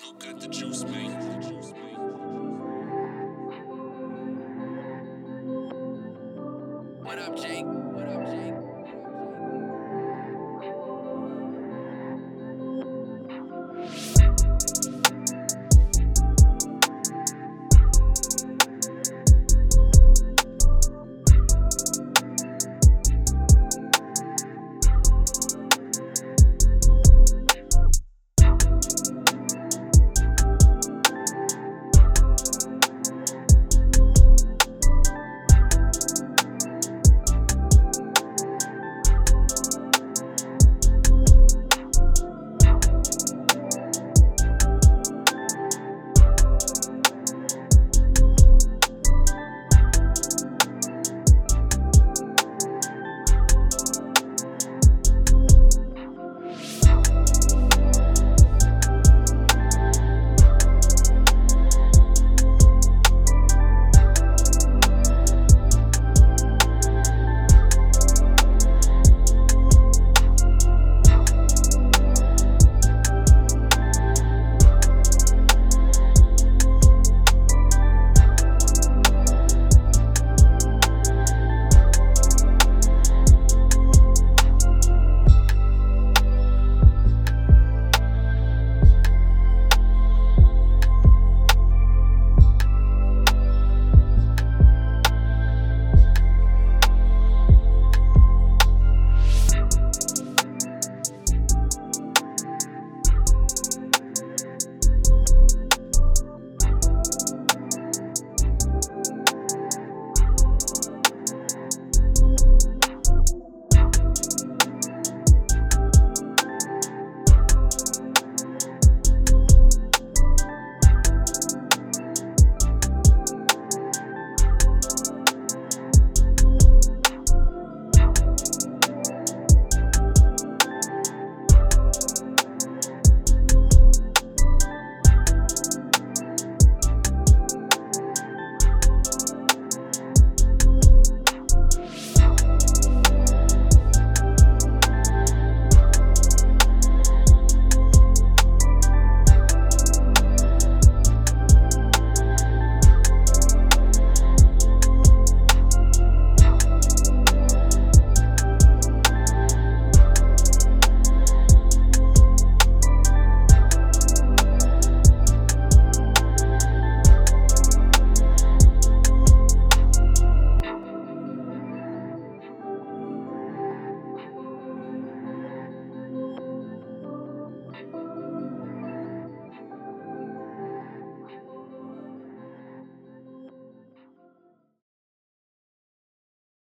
Got the juice, man. The juice, man. What up, Jake? What up, Jake?